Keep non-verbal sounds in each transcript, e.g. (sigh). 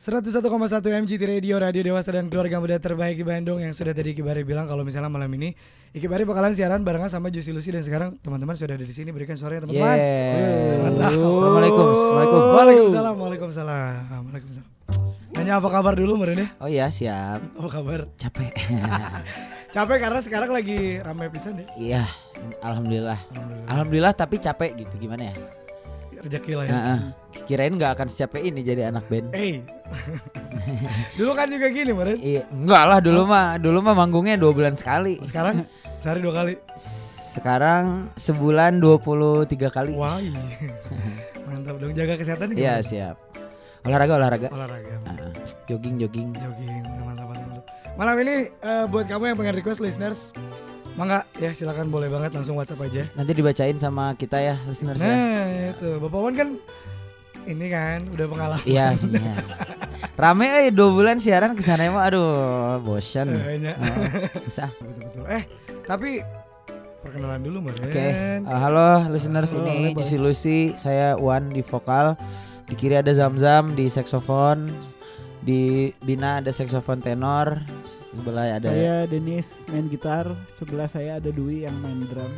101,1 MGT Radio, radio dewasa dan keluarga muda terbaik di Bandung yang sudah tadi Kibari bilang kalau misalnya malam ini Ikibari bakalan siaran barengan sama Juicy Lucy dan sekarang teman-teman sudah ada di sini berikan suaranya teman-teman. Yeah. Assalamualaikum. Assalamualaikum. Waalaikumsalam, waalaikumsalam, waalaikumsalam. Nanya apa kabar dulu meren ya? Oh iya siap. Apa kabar? Capek. (laughs) Capek karena sekarang lagi ramai pisan deh. Iya. Alhamdulillah. Alhamdulillah. Alhamdulillah tapi capek gitu gimana ya? Rezeki lah ya. Heeh. Kirain nggak akan secapek ini jadi anak band. Eh, (laughs) dulu kan juga gini meren. Iya, enggak lah dulu mah, dulu mah manggungnya dua bulan sekali. Sekarang (laughs) sehari dua kali. Sekarang sebulan 23 kali. Wah, (laughs) iya. mantap dong jaga kesehatan nih. Iya siap. Olahraga olahraga. Olahraga. Heeh. Jogging jogging. Jogging mantap mantap. Malam ini eh, buat kamu yang pengen request listeners, mangga ya silakan boleh banget langsung WhatsApp aja. Nanti dibacain sama kita ya listeners ya. Nah itu Bapak Wan kan ini kan udah pengalaman. Iya. iya. Rame eh dua bulan siaran ke sana mah aduh bosan. Heeh. Bisa. (laughs) betul betul. Eh tapi perkenalan dulu Mbak Oke, uh, halo listeners Halo, ini Juicy Lucy, saya Wan di vokal, di kiri ada Zamzam di saxophone, di Bina ada saxophone tenor, sebelah ada Saya Denis main gitar, sebelah saya ada Dwi yang main drum.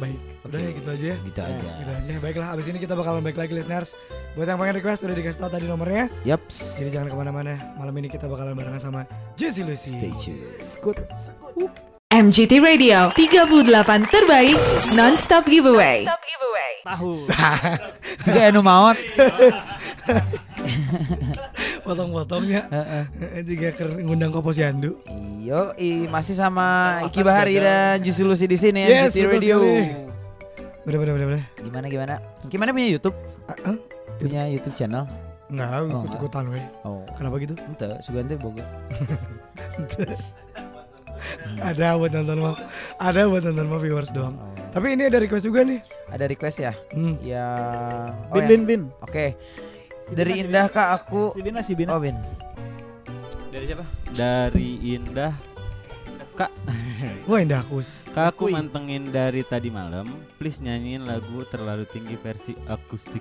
Baik, udah Oke. ya gitu aja. ya. gitu aja. Gitu aja. Baiklah, abis ini kita bakalan baik lagi listeners. Buat yang pengen request udah dikasih tahu tadi nomornya. Yaps. Jadi jangan ke mana-mana. Malam ini kita bakalan barengan sama Juicy Lucy. Stay tune. Skut. MGT Radio 38 terbaik non-stop giveaway. Tahu. Juga anu maot. (laughs) Potong-potongnya. Heeh. Eh, Juga ker ngundang ke posyandu. Yo, i, masih sama Iki Bahari dan Lucy di sini Yes, MGT betul Radio. Bener bener bener bener. Gimana gimana? Gimana punya YouTube? Ah, ah? Punya YouTube channel? Enggak, Oh, ikut ikutan weh. Oh, Kenapa gitu? ente sugante boga. (laughs) Ada buat nonton mah. Ada buat nonton mah viewers doang. Oh. Tapi ini ada request juga nih. Ada request ya? Hmm. Oh, Bin yang- bin bin. Oke. Si Dari Bina, si Indah. Kak aku Si Bina si Bina. Oh Bin. Dari siapa? Dari Indah. Kak, (laughs) Wah indah kus. kak aku Kui. mantengin dari tadi malam. Please nyanyiin lagu terlalu tinggi versi akustik.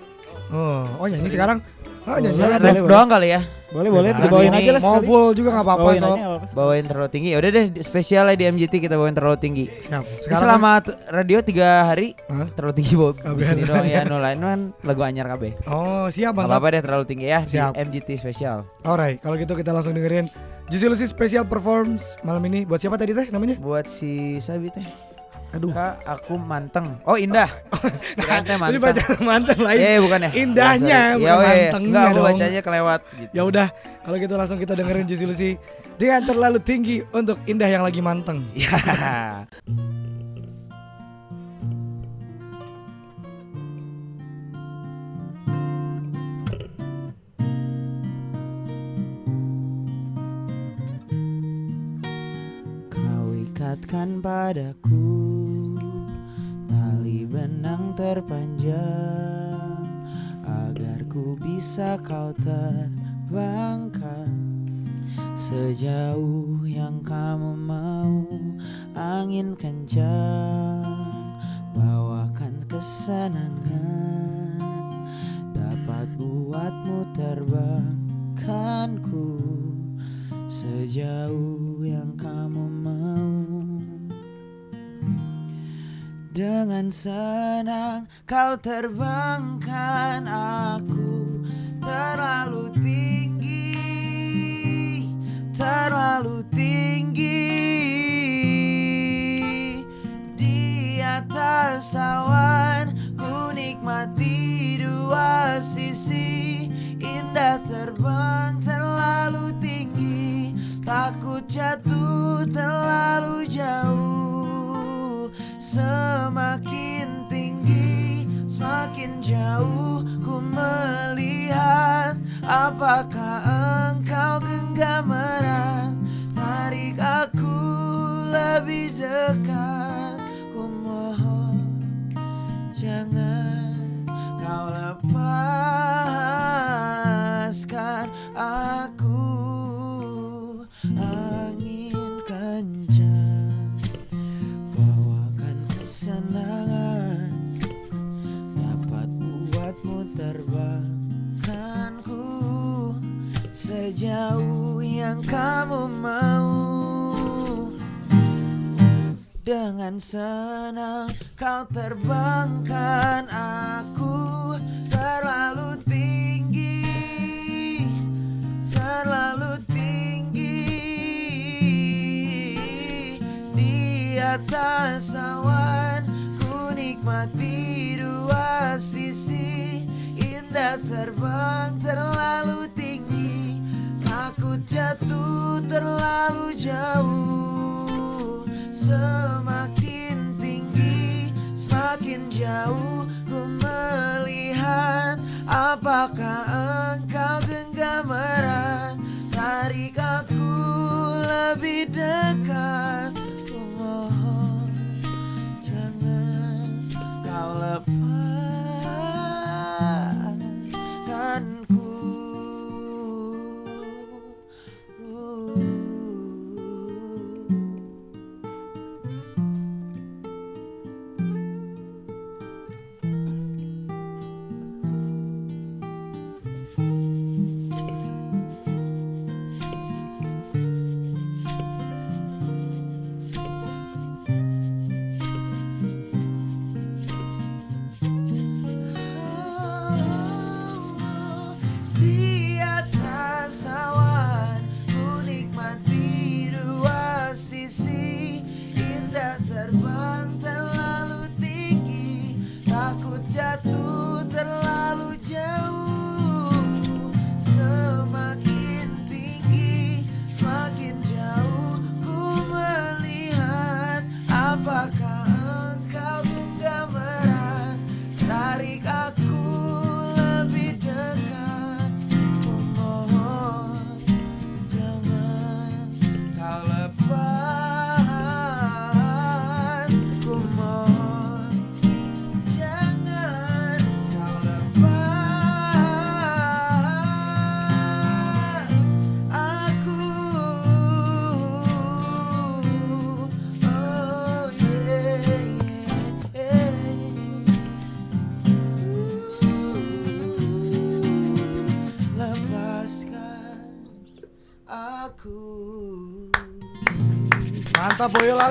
Oh, oh nyanyi sekarang? Ah nyanyi Boleh, sekarang. boleh, Ref doang kali ya. Boleh boleh dibawain Ini aja lah Mau full juga nggak apa-apa. Bawain aja. Bawain terlalu tinggi. Ya udah deh spesial ya di MGT kita bawain terlalu tinggi. Siap. Sekarang selama radio tiga hari Hah? terlalu tinggi bawa di sini doang ya. No lain kan lagu anyar KB. Oh siap mantap. apa-apa deh terlalu tinggi ya di Siap. MGT spesial. Alright, kalau gitu kita langsung dengerin Juicy Lucy Special Performs malam ini. Buat siapa tadi teh namanya? Buat si Sabi teh. Aduh. Kak aku manteng. Oh Indah. (laughs) Kirain teh Ini manteng. baca mantan lain. Eh bukan ya. Indahnya, Ya, bukan Ya, iya. mantengnya Enggak aku dong. bacanya kelewat gitu. Ya udah, kalau gitu langsung kita dengerin Juicy Lucy dengan terlalu tinggi untuk Indah yang lagi manteng. Ya. Kau ikatkan padaku benang terpanjang agar ku bisa kau terbangkan. Sejauh yang kamu mau angin kencang bawakan kesenangan. Dapat buatmu terbangkanku. Sejauh yang kamu mau dengan senang kau terbangkan aku. Terlalu tinggi terlalu tinggi. Di atas awan ku nikmati dua sisi. Indah terbang terlalu tinggi. Takut jatuh terlalu jauh semakin tinggi semakin jauh ku melihat apakah engkau genggam erat tarik aku lebih dekat ku mohon jangan kau lepaskan mau. Dengan senang kau terbangkan aku terlalu tinggi terlalu tinggi. Di atas awan ku nikmati dua sisi indah terbang terlalu takut jatuh terlalu jauh. Semakin tinggi semakin jauh ku melihat apakah engkau genggam erat. Tarik aku lebih dekat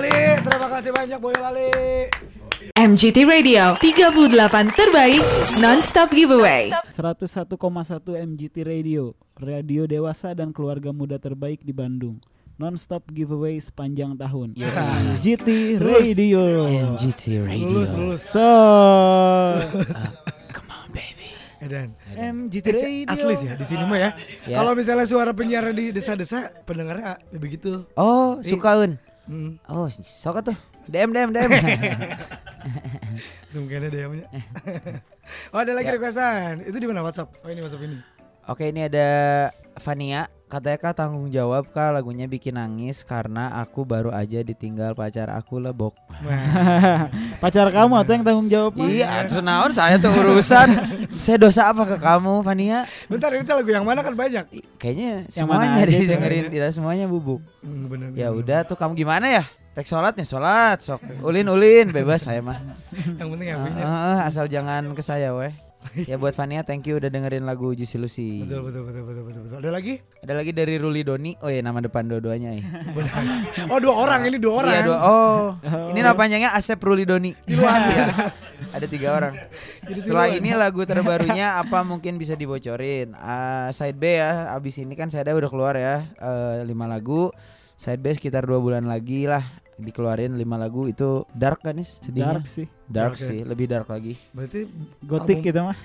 Lali, terima kasih banyak Boyo Lali. MGT Radio 38 terbaik non-stop giveaway. 101,1 MGT Radio, radio dewasa dan keluarga muda terbaik di Bandung. Non-stop giveaway sepanjang tahun. MGT Radio. MGT Radio Lulus, lulus. So, (laughs) Come on baby Edan. MGT Radio. asli sih ya di sini mah ya. Ya. Kalau misalnya suara penyiar di desa-desa, pendengarnya ah, begitu. Oh suka un Hmm, Oh sok tuh DM DM DM sungkanya (laughs) DM-nya. (laughs) oh, ada lagi Ya. requestan. Itu di mana WhatsApp? Oh, ini WhatsApp ini. Oke ini ada Fania Katanya kak tanggung jawab kak lagunya bikin nangis Karena aku baru aja ditinggal pacar aku lebok. (laughs) Pacar kamu atau yang tanggung jawab? Iya naon saya tuh urusan. (laughs) Saya dosa apa ke kamu Fania? Bentar ini tuh lagu yang mana kan banyak. I- Kayaknya Yang mana semuanya didengerin Tidak semuanya bubuk Hmm, bener, Ya bener. udah tuh kamu gimana ya? Rek sholat nih sholat sok. Ulin ulin bebas saya mah. (laughs) Yang penting ah, Asal jangan ke saya weh Ya buat Fania thank you udah dengerin lagu Juicy Lucy Betul, betul, betul, betul, betul, betul. Ada lagi? Ada lagi dari Ruli Doni Oh ya nama depan dua-duanya ya (laughs) Oh, dua orang ini dua orang. Iya dua. Oh, ini nama panjangnya Asep Ruli Doni. Iluan. Iya. (laughs) Ada tiga orang. Setelah ini lagu terbarunya apa mungkin bisa dibocorin? Ah, side B ya. Abis ini kan saya udah keluar ya eh, lima lagu. Side B sekitar dua bulan lagi lah dikeluarin lima lagu itu dark kan nih sedihnya Dark sih. dark Dark ya. sih lebih dark lagi Berarti Gotik Album- gitu mah.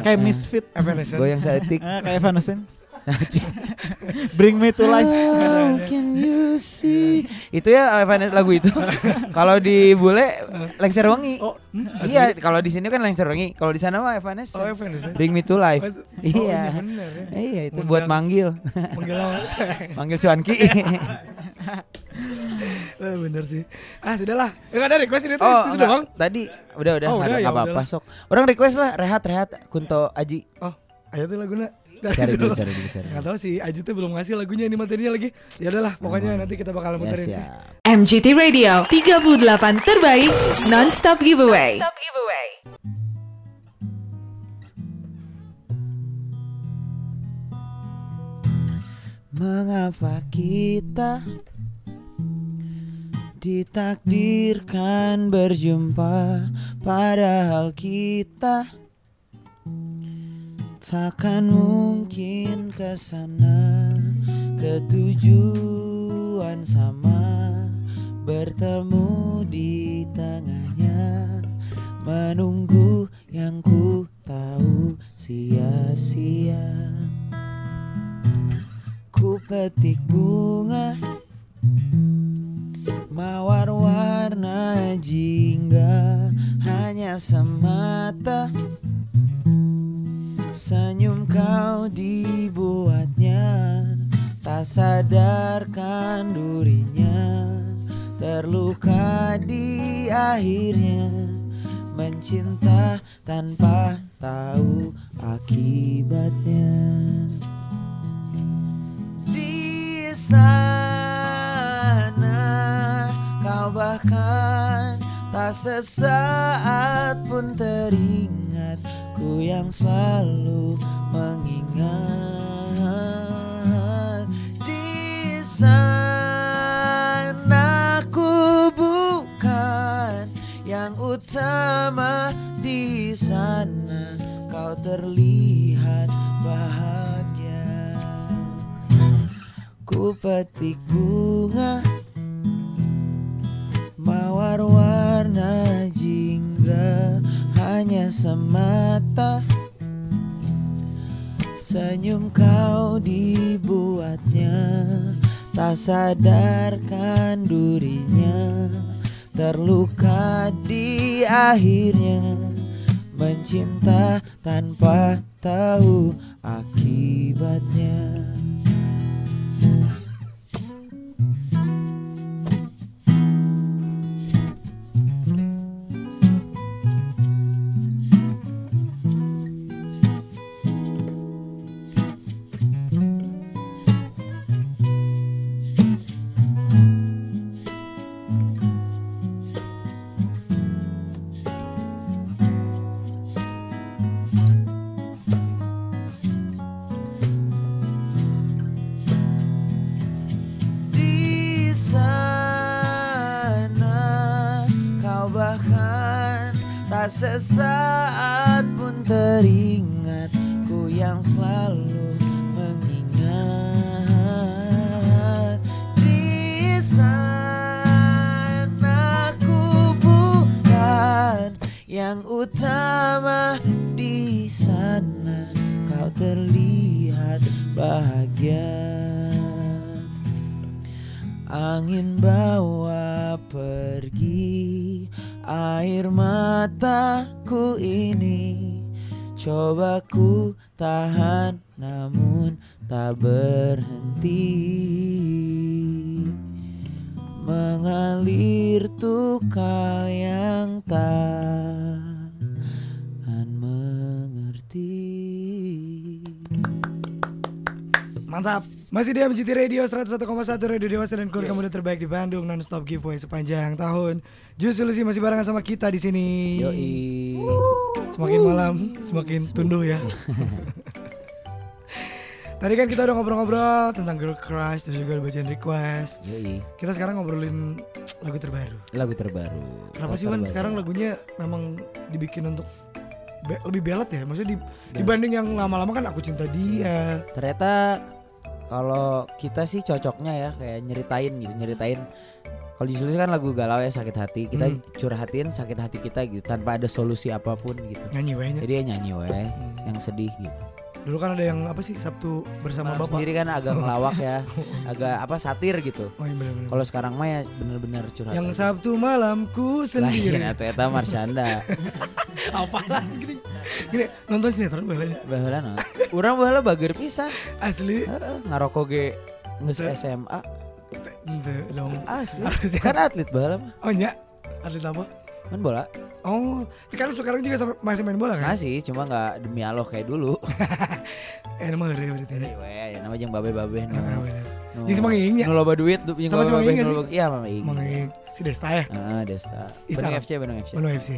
Kayak Misfit. Evanescence. goyang saetik kayak Evanescence. (laughs) Bring me to life. How can you see itu ya Evanes lagu itu (laughs) kalau di bule lengser wangi Oh, hmm, iya kalau di sini kan lengser wangi kalau di sana mah Evanes Oh, Evanescence. Bring Me to Life. Oh, iya. iya bener ya. Iya itu buat manggil. Manggil lawan. (laughs) manggil Suanki. Eh, bener sih. Ah, sudahlah. Enggak ada request ini tuh. oh, itu doang. Tadi udah udah Oh, ya apa-apa udahlah. sok. Orang request lah rehat-rehat Kunto Aji. Oh, ayo tuh laguna. Cari dulu, cari dulu, cari tahu sih, Aji tuh belum ngasih lagunya ini materinya lagi. Ya udahlah, pokoknya nanti kita bakal Ya muterin. siap. MGT Radio 38 terbaik non-stop giveaway. Mengapa kita ditakdirkan berjumpa Padahal kita takkan mungkin ke sana. Ketujuan sama bertemu di tengahnya Menunggu yang ku tahu sia-sia. Ku petik bunga jingga Hanya semata. Senyum kau dibuatnya Tak sadarkan durinya Terluka di akhirnya Mencinta tanpa tahu akibatnya. Di sana kau bahkan sesaat pun teringatku yang selalu mengingat. Di sana ku bukan yang utama di sana kau terlihat bahagia. Ku petik bunga warna jingga hanya semata. Senyum kau dibuatnya Tak sadarkan durinya Terluka di akhirnya Mencinta tanpa tahu akibatnya yang utama di sana kau terlihat bahagia. Angin bawa pergi air mataku ini Coba ku tahan namun tak berhenti. Mengalir tuh kau yang takkan mengerti Mantap. Masih di MGT Radio 101,1 Radio Dewasa dan keluarga muda terbaik di Bandung non-stop giveaway sepanjang tahun. Jus Solusi masih barengan sama kita di sini. Yoi Semakin malam semakin tunduh ya. (laughs) Tadi kan kita udah ngobrol-ngobrol tentang girl crush terus juga udah bacain request. Yoi Kita sekarang ngobrolin lagu terbaru. Lagu terbaru Kenapa Lagu sih Wan sekarang lagunya memang dibikin untuk be- lebih belat ya? Maksudnya di- dibanding yang lama-lama kan aku cinta dia. Ternyata kalau kita sih cocoknya ya kayak nyeritain gitu, nyeritain. Kalau disulis kan lagu galau ya sakit hati, kita Hmm. curhatin sakit hati kita gitu tanpa ada solusi apa pun gitu. Nyanyi wehnya. Jadi ya nyanyi weh Hmm. yang sedih gitu. Dulu kan ada yang apa sih Sabtu bersama Malam Bapak. sendiri kan agak (laughs) ngelawak ya, agak apa satir gitu. Oh iya bener-bener. Kalau sekarang mah ya bener-bener curhat. Yang aja. Sabtu malamku Lain sendiri. atau eta Marsyanda. (laughs) Apalah gini. Gini nonton sinetron balanya. Baheula naon? Urang baheula bager pisan. Asli. Heeh, ngarokok ge geus. SMA. Ente dong. Asli. Kan atlet baheula mah. Oh nya. Atlet apa? Main bola. Oh, sekarang sekarang juga masih main bola kan? Masih, cuma nggak demi Allah kayak dulu. Eh nama ngeri berarti. Iya, we, nama jeung babe-babe nu. Nah, nu- Yang si Mang Iing nya? Nu loba duit du- jeung Sama si Mang Iing Iya, Mama Iing. Mang Iing. Si Desta ya? Heeh, Desta. Ih, Bandung. FC, Bandung FC. Bandung FC.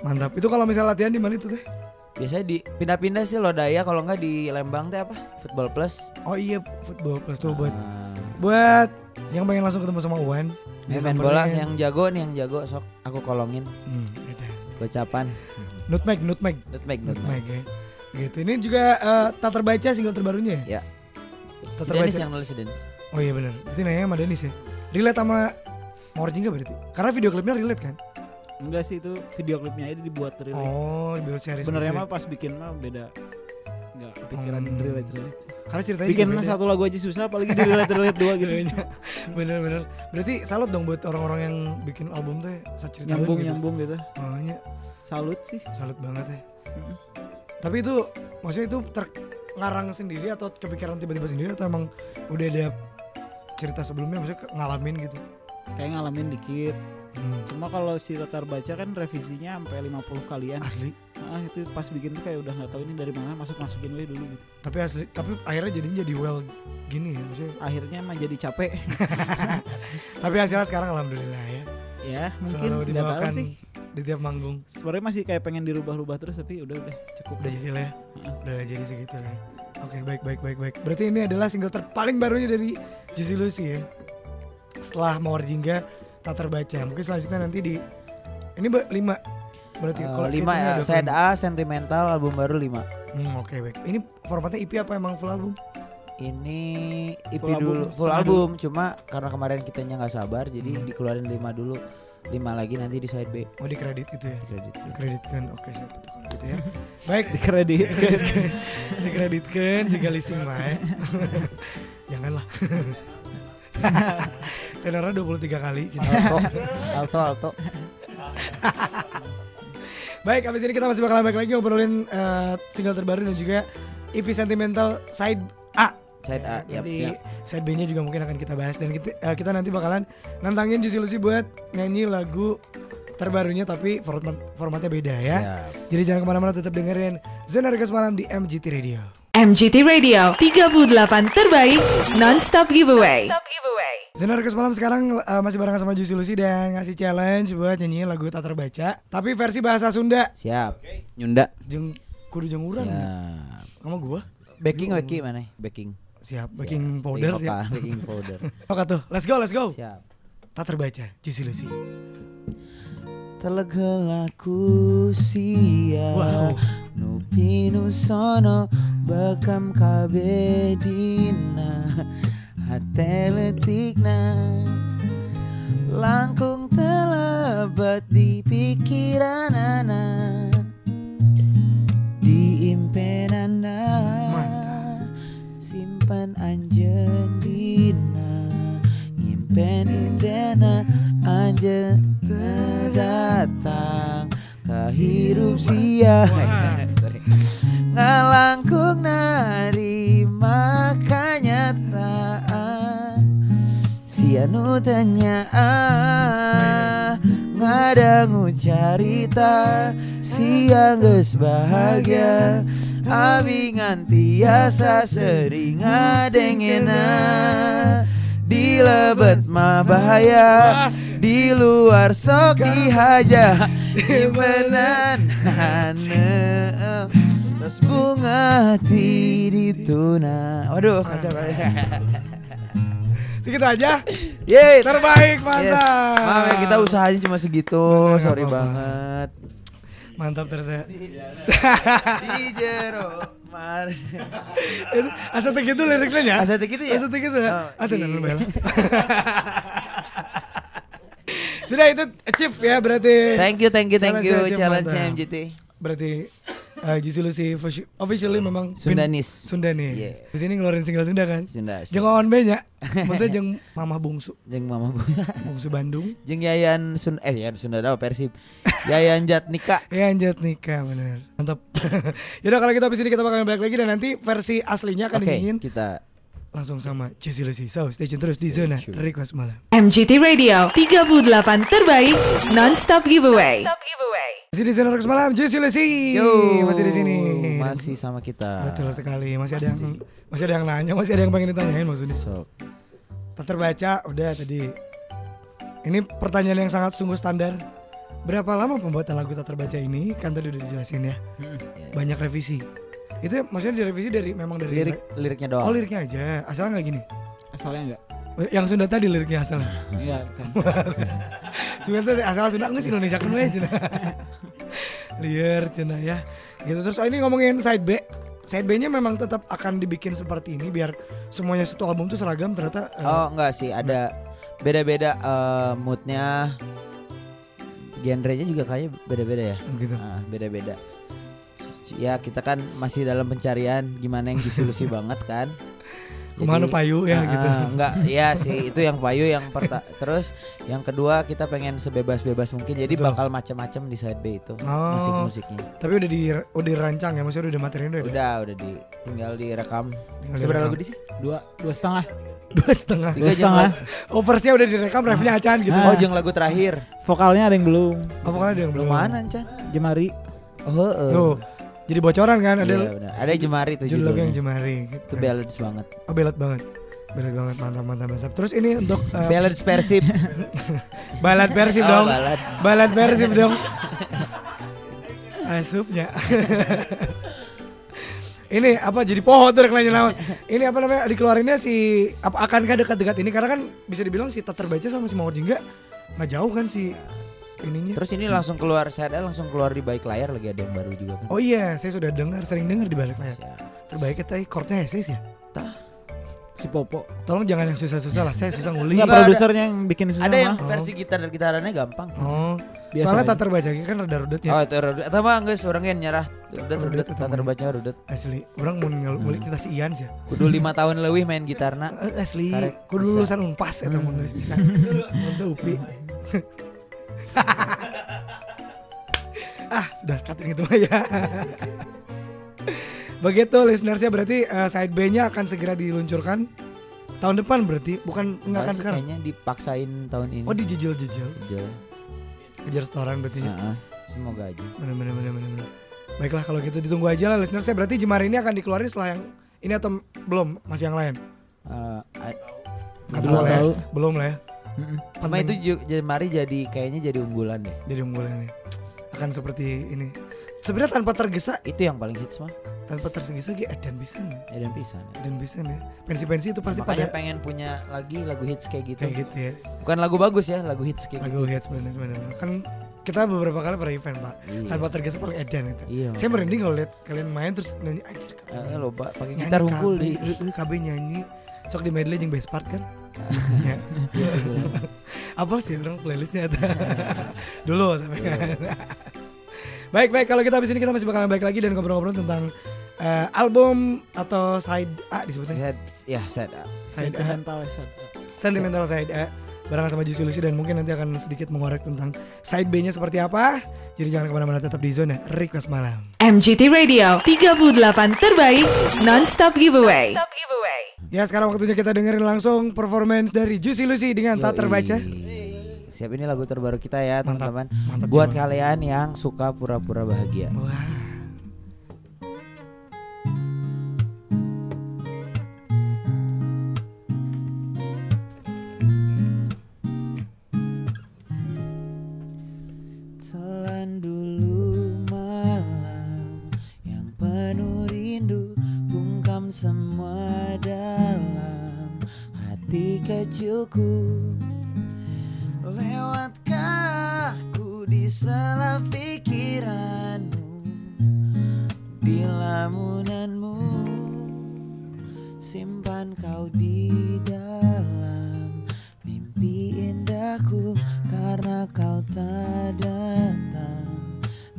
Mantap. Itu kalau misalnya latihan di mana itu teh? Biasanya di pindah-pindah sih Lodaya kalau nggak di Lembang teh apa? Football Plus. Oh iya football plus tuh buat Ah, buat yang pengen langsung ketemu sama Uwan. Bisa main bola yang jago nih yang jago sok aku kolongin Hmm, ada. gocapan Nutmeg, nutmeg, nutmeg nutmeg. nutmeg ya. Gitu. Ini juga eh, tak terbaca single terbarunya. Ya. Tak Si terbaca. Dennis yang nulis si Dennis. Oh iya benar. Berarti nanya sama Denis ya. Relate sama Mawar Jingga berarti. Karena video klipnya relate kan? Enggak sih itu video klipnya aja dibuat relate. Oh, dibuat series. Sebenarnya gitu mah ya. pas bikin mah beda. Enggak kepikiran Hmm. relate relate. Karena ceritanya Bikin satu lagu aja susah apalagi di relate relate dua gitu. Bener-bener. Berarti salut dong buat orang-orang yang bikin album tuh saat cerita nyambung gitu. nyambung gitu. Makanya Salut sih. salut banget ya. Tapi itu maksudnya itu terngarang sendiri atau kepikiran tiba-tiba sendiri atau emang udah ada cerita sebelumnya maksudnya ngalamin gitu. Kayak ngalamin dikit. Hmm. Cuma kalau si latar baca kan revisinya sampai 50 kalian. Asli. Ah itu pas bikin tuh kayak udah nggak tahu ini dari mana masuk masukin we dulu gitu. Tapi asli tapi akhirnya jadinya jadi well gini ya maksudnya. Akhirnya mah jadi capek. (laughs) Tapi hasilnya sekarang alhamdulillah ya. ya mungkin tidak tahu sih. di tiap manggung. Sebenarnya masih kayak pengen dirubah-rubah terus tapi udah udah cukup. Udah jadi lah ya. Heeh. Udah jadi segitu lah. ya. Oke, baik baik baik baik. Berarti ini adalah single terpaling barunya dari Juicy Lucy ya. Setelah Mawar Jingga tak terbaca. Mungkin selanjutnya nanti di ini lima. Berarti Eh, kalau lima ya, ada Side kelima. A sentimental album baru lima. Hmm, oke baik. Ini formatnya EP apa emang full album? Ini EP Full album, dulu, full setengah album. Cuma karena kemarin kitanya nggak sabar, jadi dikeluarin lima dulu, lima lagi nanti di side B Oh di kredit gitu ya. di kredit. Dikreditkan. Oke, siap itu kalau gitu ya. (laughs) Baik, Di kredit. dikreditkan juga leasing baik. (laughs) Janganlah. (laughs) (laughs) Tenornya 23 kali. Alto, alto, alto. (laughs) Baik, abis ini kita masih bakalan balik lagi ngobrolin eh, single terbaru dan juga EP Sentimental Side A. Side A, yap, Nanti yap. side B-nya juga mungkin akan kita bahas dan kita, eh, kita nanti bakalan nantangin Juicy Lucy buat nyanyi lagu terbarunya tapi format, formatnya beda ya. Siap. Jadi jangan ke mana-mana tetap dengerin Zona Regas Malam di MGT Radio. MGT Radio 38 terbaik non-stop giveaway. Zona Regas Malam sekarang eh, masih barengan sama Juicy Lucy dan ngasih challenge buat nyanyiin lagu tak terbaca tapi versi bahasa Sunda. Siap. Nyunda. Jeng kudu jeng urang ya. Siap. sama gua. Backing, backing mana? Backing. Siap, baking Siap. powder Baking ya. apa? Baking powder. (laughs) Oke tuh, let's go, let's go. Siap. Tak terbaca, Juicy Lucy. Telegelaku sia Wow. Nupi nusono Bekam kabedina Hate letikna Langkung telebat di pikiran anak. Di impenan. Simpan anjen dina Ngimpen indena anjen terdatang. Kahirup sia Sianu tanyaan Ngadangu carita Siang geus bahagia. Abi ngantiasa sering ngadengena Di lebet mah bahaya Di luar sok dihaja Imenan Terus (laughs) bunga tidituna Waduh kacau Segitu aja. Yeay Terbaik, Yes. mantap. Maaf ya kita usahanya cuma segitu nggak Sorry apa-apa. banget Mantap ternyata. (laughs) Di jero Mars Itu liriknya ya? Asa teh gitu ya? Asa teh gitu ya? Oh, Ah, tenan di- lu, Bel. Sudah itu achieve ya berarti. Thank you thank you thank you Challenge-nya mantap. MGT Berarti uh, Juicy Lucy offici- officially memang pin- Sundanis Sundanis. Yeah. Di sini ngeluarin single Sunda kan? Sunda Jeung Wawan B nya. Maksudnya (laughs) jeung Mamah Bungsu, Jeng Mama Bu (laughs) Bungsu Bandung. Jeng Yayan Sun Eh Yayan Sunda Dawa Persib Yayan Jatnika (laughs) Ya anjat nikah bener Mantap Yaudah kalau kita habis ini kita bakal balik lagi Dan nanti versi aslinya akan Oke dinyanyiin kita Langsung sama Juicy Lucy So stay tune terus di Zona Sure. Request Malam MGT Radio 38 terbaik non-stop giveaway. Masih di Zona Request Malam Juicy Lucy Yo Masih di sini Masih sama kita Betul sekali Masih ada yang Masih ada yang nanya Masih ada yang pengen ditanyain maksudnya Sok Tak terbaca Udah tadi Ini pertanyaan yang sangat sungguh standar berapa lama pembuatan lagu tak terbaca ini? Kan tadi udah dijelasin ya. Ya. Banyak revisi. Itu maksudnya direvisi dari memang dari Lirik liriknya doang. Oh liriknya aja. Asalnya nggak gini. Asalnya enggak? Yang Sunda tadi liriknya asalnya. Iya kan. (laughs) Sunda tadi asal Sunda nggak sih Indonesia kan aja. (laughs) Liar cina ya. Gitu terus oh, ini ngomongin side B. Side B-nya memang tetap akan dibikin seperti ini biar semuanya satu album tuh seragam ternyata. eh, Oh enggak sih ada beda-beda eh, moodnya genrenya juga kayaknya beda-beda ya gitu. Ah, beda-beda ya kita kan masih dalam pencarian gimana yang disulusi (laughs) banget kan Ke mana payu ya ah, gitu. enggak ya sih itu yang payu yang perta terus yang kedua kita pengen sebebas-bebas mungkin jadi Betul. bakal macam-macam di side B itu Oh. musik-musiknya Tapi udah di udah dirancang ya, maksudnya udah materinya udah. ada? udah udah di tinggal direkam Tinggal seberapa lagu di sih Dua dua setengah. Dua setengah. Dua setengah. (laughs) Oh verse-nya udah direkam, refnya acan gitu. Ah. oh jeung lagu terakhir Vokalnya ada yang belum. Oh, pokoknya ada yang belum. mana Chan Jemari. oh heeh. Tuh. Jadi bocoran kan ada Iya, ada jemari tuh judul yang jemari. itu balance banget Oh, belat banget. Belat banget, mantap mantap mantap. Terus ini untuk eh, balance persib (laughs) balad persib Oh, dong. balad. Balad persib dong. (laughs) Asupnya. (laughs) ini apa jadi pohon tuh reklamnya lawan. Ini apa namanya dikeluarinnya si apa akankah dekat-dekat ini karena kan bisa dibilang si tak terbaca sama si Mawar Jingga nggak jauh kan si ininya. Terus ini langsung keluar, saya langsung keluar di baik layar lagi ada yang baru juga kan. Oh iya, saya sudah dengar, sering dengar di balik layar. Siap. Terbaik kita chordnya Sis ya. Si Popo. Tolong jangan yang susah-susah lah, saya susah nguli. Enggak produsernya yang bikin susah Ada yang mah. versi gitar dan gitarannya gampang. Oh, Biasa soalnya tak terbaca kan rada rudetnya. Oh itu rudet. Atau mah geus orang yang nyerah. Rudet Rudet tak terbaca rudet. Asli, orang mau ngal ngulik kita si Ian sih. Kudu lima tahun lebih main gitarna. Eh, Asli, kudu lulusan Unpas eta mau geus bisa. (laughs) Untuk Upi. (laughs) ah, sudah cutting itu mah ya. Begitu listenersnya berarti eh, side B-nya akan segera diluncurkan tahun depan berarti bukan enggak akan sekarang. Kayaknya dipaksain tahun ini. Oh dijejel-jejel Jel. kejar setoran berarti ya. Heeh. Semoga aja. Bener bener bener bener. bener. Baiklah kalau gitu ditunggu aja lah listener saya berarti Jemari ini akan dikeluarin setelah yang ini atau belum masih yang lain? Eh, a- Nggak Belum tahu lah ya. Belum lah ya. Mm-mm. Sama itu Jemari jadi kayaknya jadi unggulan deh. jadi unggulan ini akan seperti ini. Sebenarnya tanpa tergesa, Itu yang paling hits mah. tanpa tergesa gitu Edan bisa nih. Edan pisan. Edan bisa nih. Pensi-pensi itu pasti Makanya pada pengen punya lagi lagu hits kayak gitu. kayak gitu ya. Bukan lagu bagus ya, lagu hits kayak Lagu hits bener bener. Kan kita beberapa kali pernah event pak. gitu. Iya. Tanpa tergesa paling Edan itu. Iya. Saya merinding kalau lihat kalian main terus nyanyi anjir. Eh, loba pakai nyanyi gitar hunkul di. eh, eh, KB nyanyi. Sok di medley jeung best part kan. Ya. Iya bener. (laughs) apa sih orang playlistnya? (laughs) Dulu tapi baik baik. Kalau kita habis ini kita masih bakalan balik lagi dan ngobrol-ngobrol tentang eh, album atau side A disebutnya? Sad, ya side A. Sentimental sad. sentimental side A. Barengan sama Juicy Lucy dan mungkin nanti akan sedikit mengorek tentang side B nya seperti apa. Jadi jangan ke mana-mana tetap di zona request malam. MGT Radio 38 terbaik non-stop giveaway. Ya sekarang waktunya kita dengerin langsung performance dari Juicy Lucy dengan tak Yoi. terbaca Siap ini lagu terbaru kita ya teman-teman. Buat kalian yang suka pura-pura bahagia. wah kecilku Lewatkah ku di sela pikiranmu Di lamunanmu? Simpan kau di dalam mimpi indahku Karena kau tak datang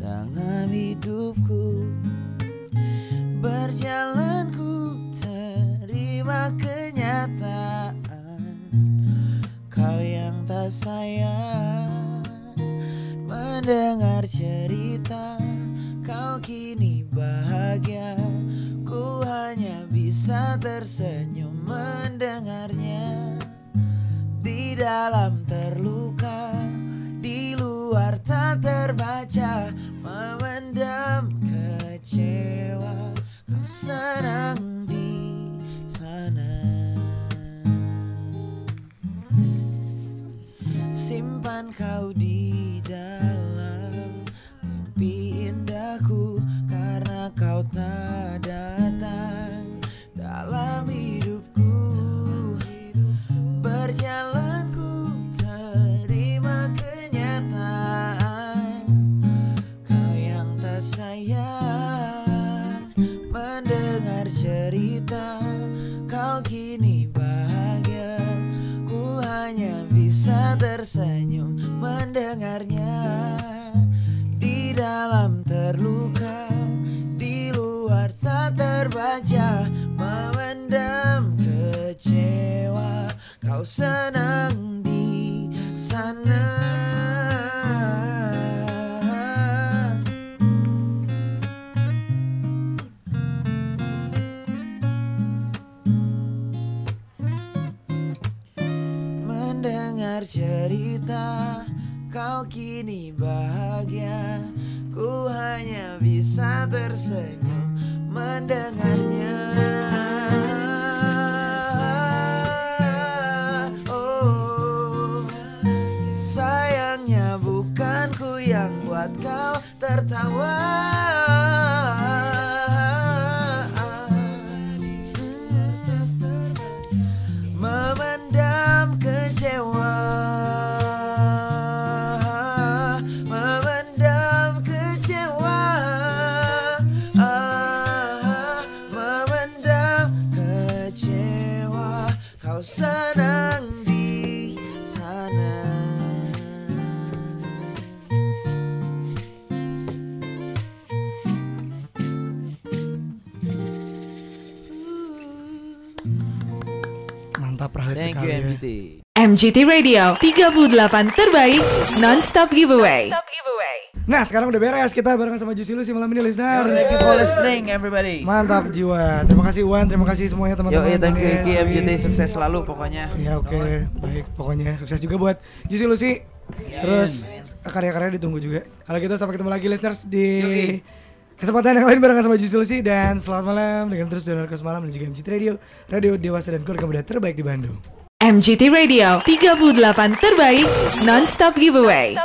dalam hidupku. Berjalanku terima kenyataan yang tak sayang. Mendengar cerita Kau kini bahagia. Ku hanya bisa tersenyum mendengarnya. Di dalam terluka Di luar tak terbaca. Memendam kecewa Kau senang simpan kau di dalam mimpi. Cerita kau kini bahagia. Ku hanya bisa tersenyum mendengarnya Kau senang di sana Mantap Rahel Thank sekali you ya. MGT MGT Radio 38 terbaik non-stop giveaway. Nah sekarang udah beres kita bareng sama Juicy Lucy malam ini listener. Thank you for listening everybody Mantap jiwa. Terima kasih Wan, terima kasih semuanya Yo, teman-teman. iya, thank you Iki. MGT sukses selalu pokoknya Ya oke, baik. Pokoknya sukses juga buat Juicy Lucy. Terus karya-karya ditunggu juga. Kalau gitu sampai ketemu lagi listeners di Yoi. kesempatan yang lain barengan sama Juicy Lucy dan selamat malam dengan terus donor ke semalam dan juga MCT Radio, radio dewasa dan keluarga muda terbaik di Bandung. MGT Radio 38 terbaik non-stop giveaway.